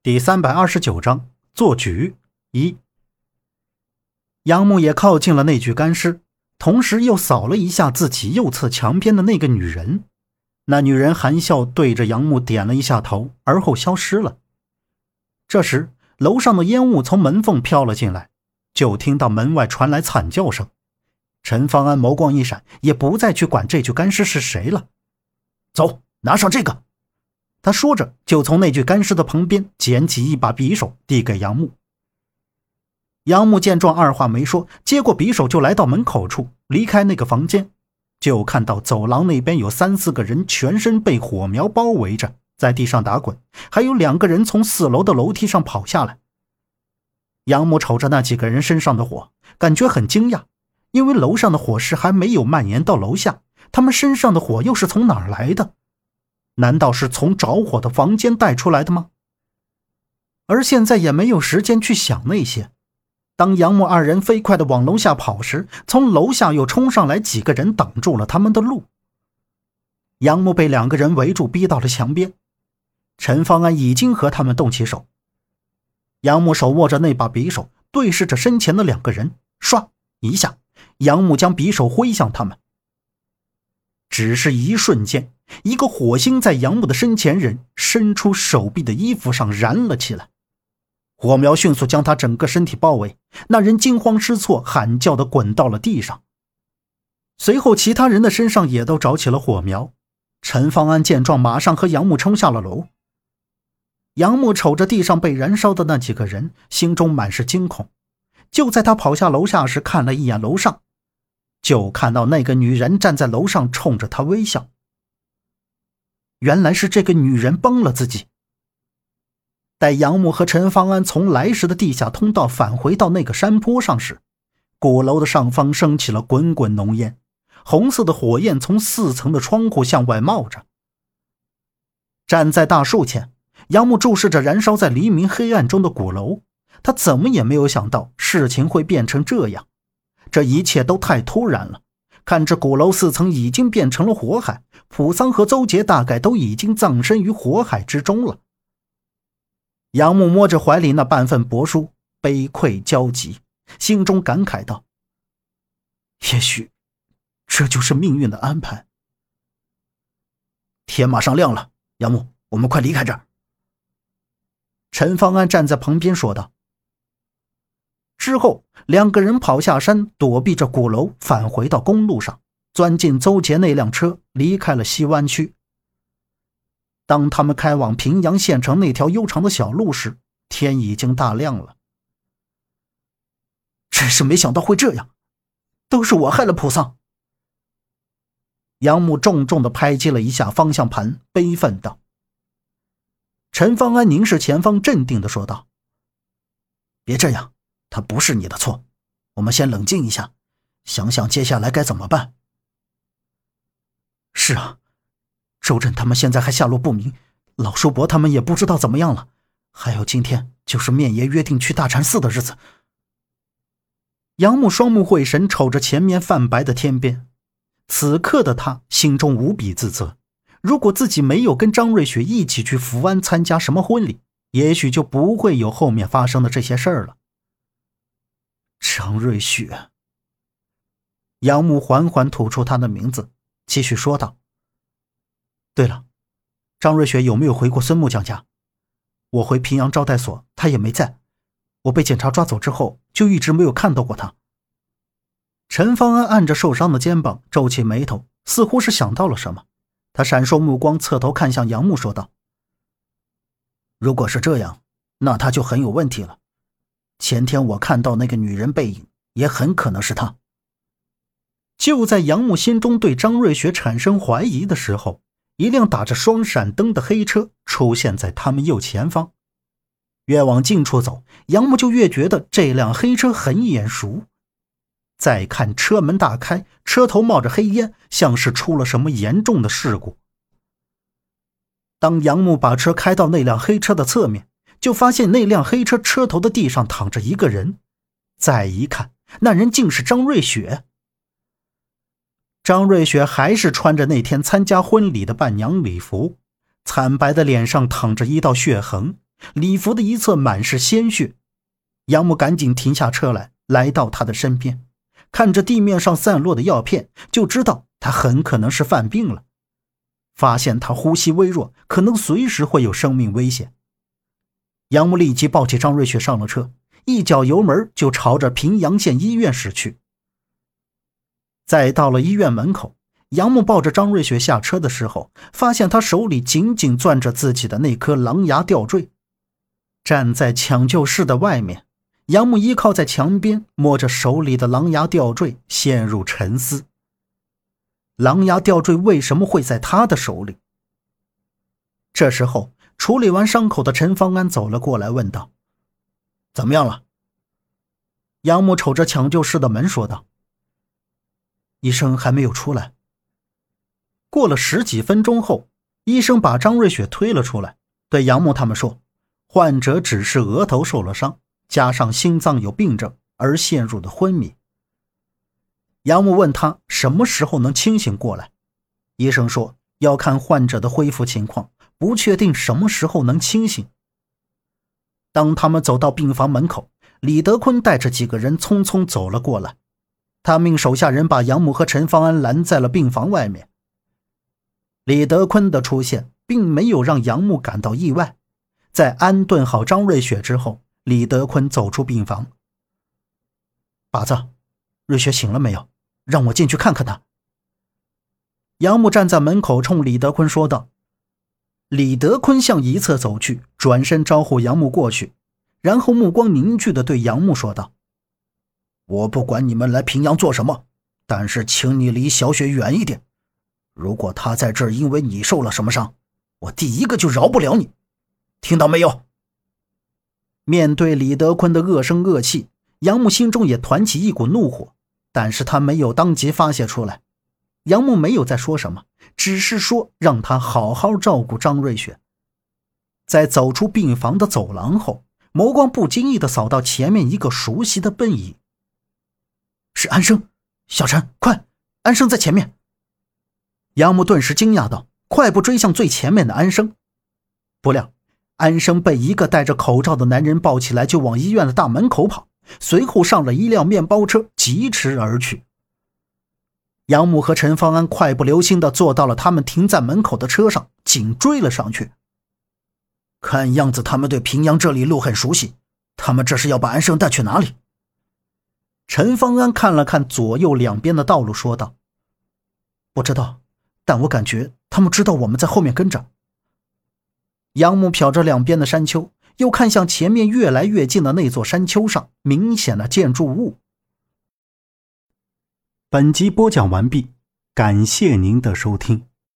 第三百二十九章做局一。杨木也靠近了那具干尸，同时又扫了一下自己右侧墙边的那个女人。那女人含笑对着杨木点了一下头，而后消失了。这时，楼上的烟雾从门缝飘了进来，就听到门外传来惨叫声。陈方安眸光一闪，也不再去管这具干尸是谁了。走，拿上这个。他说着，就从那具干尸的旁边捡起一把匕首，递给杨木。杨木见状，二话没说，接过匕首就来到门口处，离开那个房间，就看到走廊那边有三四个人，全身被火苗包围着，在地上打滚，还有两个人从四楼的楼梯上跑下来。杨木瞅着那几个人身上的火，感觉很惊讶，因为楼上的火势还没有蔓延到楼下，他们身上的火又是从哪儿来的？难道是从着火的房间带出来的吗？而现在也没有时间去想那些。当杨木二人飞快地往楼下跑时，从楼下又冲上来几个人，挡住了他们的路。杨木被两个人围住，逼到了墙边。陈方安已经和他们动起手。杨木手握着那把匕首，对视着身前的两个人，唰一下，杨木将匕首挥向他们。只是一瞬间，一个火星在杨木的身前人伸出手臂的衣服上燃了起来，火苗迅速将他整个身体包围。那人惊慌失措，喊叫的滚到了地上。随后，其他人的身上也都着起了火苗。陈方安见状，马上和杨木冲下了楼。杨木瞅着地上被燃烧的那几个人，心中满是惊恐。就在他跑下楼下时，看了一眼楼上。就看到那个女人站在楼上，冲着他微笑。原来是这个女人帮了自己。待杨木和陈方安从来时的地下通道返回到那个山坡上时，鼓楼的上方升起了滚滚浓烟，红色的火焰从四层的窗户向外冒着。站在大树前，杨木注视着燃烧在黎明黑暗中的鼓楼，他怎么也没有想到事情会变成这样。这一切都太突然了，看这鼓楼四层已经变成了火海，普桑和邹杰大概都已经葬身于火海之中了。杨木摸着怀里那半份帛书，悲愧交集，心中感慨道：“也许，这就是命运的安排。”天马上亮了，杨木，我们快离开这儿。”陈方安站在旁边说道。之后，两个人跑下山，躲避着鼓楼，返回到公路上，钻进邹杰那辆车，离开了西湾区。当他们开往平阳县城那条悠长的小路时，天已经大亮了。真是没想到会这样，都是我害了普桑。杨木重重的拍击了一下方向盘，悲愤道。陈方安凝视前方，镇定的说道：“别这样。”他不是你的错，我们先冷静一下，想想接下来该怎么办。是啊，周震他们现在还下落不明，老叔伯他们也不知道怎么样了。还有今天就是面爷约定去大禅寺的日子。杨木双目会神，瞅着前面泛白的天边，此刻的他心中无比自责。如果自己没有跟张瑞雪一起去福安参加什么婚礼，也许就不会有后面发生的这些事儿了。张瑞雪。杨木缓缓吐出他的名字，继续说道：“对了，张瑞雪有没有回过孙木匠家？我回平阳招待所，他也没在。我被警察抓走之后，就一直没有看到过他。”陈方安按着受伤的肩膀，皱起眉头，似乎是想到了什么。他闪烁目光，侧头看向杨木，说道：“如果是这样，那他就很有问题了。”前天我看到那个女人背影，也很可能是她。就在杨木心中对张瑞雪产生怀疑的时候，一辆打着双闪灯的黑车出现在他们右前方。越往近处走，杨木就越觉得这辆黑车很眼熟。再看车门大开，车头冒着黑烟，像是出了什么严重的事故。当杨木把车开到那辆黑车的侧面。就发现那辆黑车车头的地上躺着一个人，再一看，那人竟是张瑞雪。张瑞雪还是穿着那天参加婚礼的伴娘礼服，惨白的脸上淌着一道血痕，礼服的一侧满是鲜血。杨木赶紧停下车来，来到他的身边，看着地面上散落的药片，就知道他很可能是犯病了。发现他呼吸微弱，可能随时会有生命危险。杨木立即抱起张瑞雪上了车，一脚油门就朝着平阳县医院驶去。在到了医院门口，杨木抱着张瑞雪下车的时候，发现他手里紧紧攥着自己的那颗狼牙吊坠。站在抢救室的外面，杨木依靠在墙边，摸着手里的狼牙吊坠，陷入沉思。狼牙吊坠为什么会在他的手里？这时候。处理完伤口的陈方安走了过来，问道：“怎么样了？”杨木瞅着抢救室的门说道：“医生还没有出来。”过了十几分钟后，医生把张瑞雪推了出来，对杨木他们说：“患者只是额头受了伤，加上心脏有病症而陷入的昏迷。”杨木问他什么时候能清醒过来，医生说要看患者的恢复情况。不确定什么时候能清醒。当他们走到病房门口，李德坤带着几个人匆匆走了过来。他命手下人把杨木和陈方安拦在了病房外面。李德坤的出现并没有让杨木感到意外。在安顿好张瑞雪之后，李德坤走出病房。把子，瑞雪醒了没有？让我进去看看她。杨木站在门口，冲李德坤说道。李德坤向一侧走去，转身招呼杨木过去，然后目光凝聚地对杨木说道：“我不管你们来平阳做什么，但是请你离小雪远一点。如果她在这儿因为你受了什么伤，我第一个就饶不了你，听到没有？”面对李德坤的恶声恶气，杨木心中也团起一股怒火，但是他没有当即发泄出来。杨木没有再说什么，只是说让他好好照顾张瑞雪。在走出病房的走廊后，眸光不经意地扫到前面一个熟悉的背影，是安生。小陈，快，安生在前面。杨木顿时惊讶道：“快步追向最前面的安生。”不料，安生被一个戴着口罩的男人抱起来，就往医院的大门口跑，随后上了一辆面包车，疾驰而去。杨木和陈方安快步流星地坐到了他们停在门口的车上，紧追了上去。看样子他们对平阳这里路很熟悉，他们这是要把安生带去哪里？陈方安看了看左右两边的道路，说道：“不知道，但我感觉他们知道我们在后面跟着。”杨木瞟着两边的山丘，又看向前面越来越近的那座山丘上明显的建筑物。本集播讲完毕，感谢您的收听。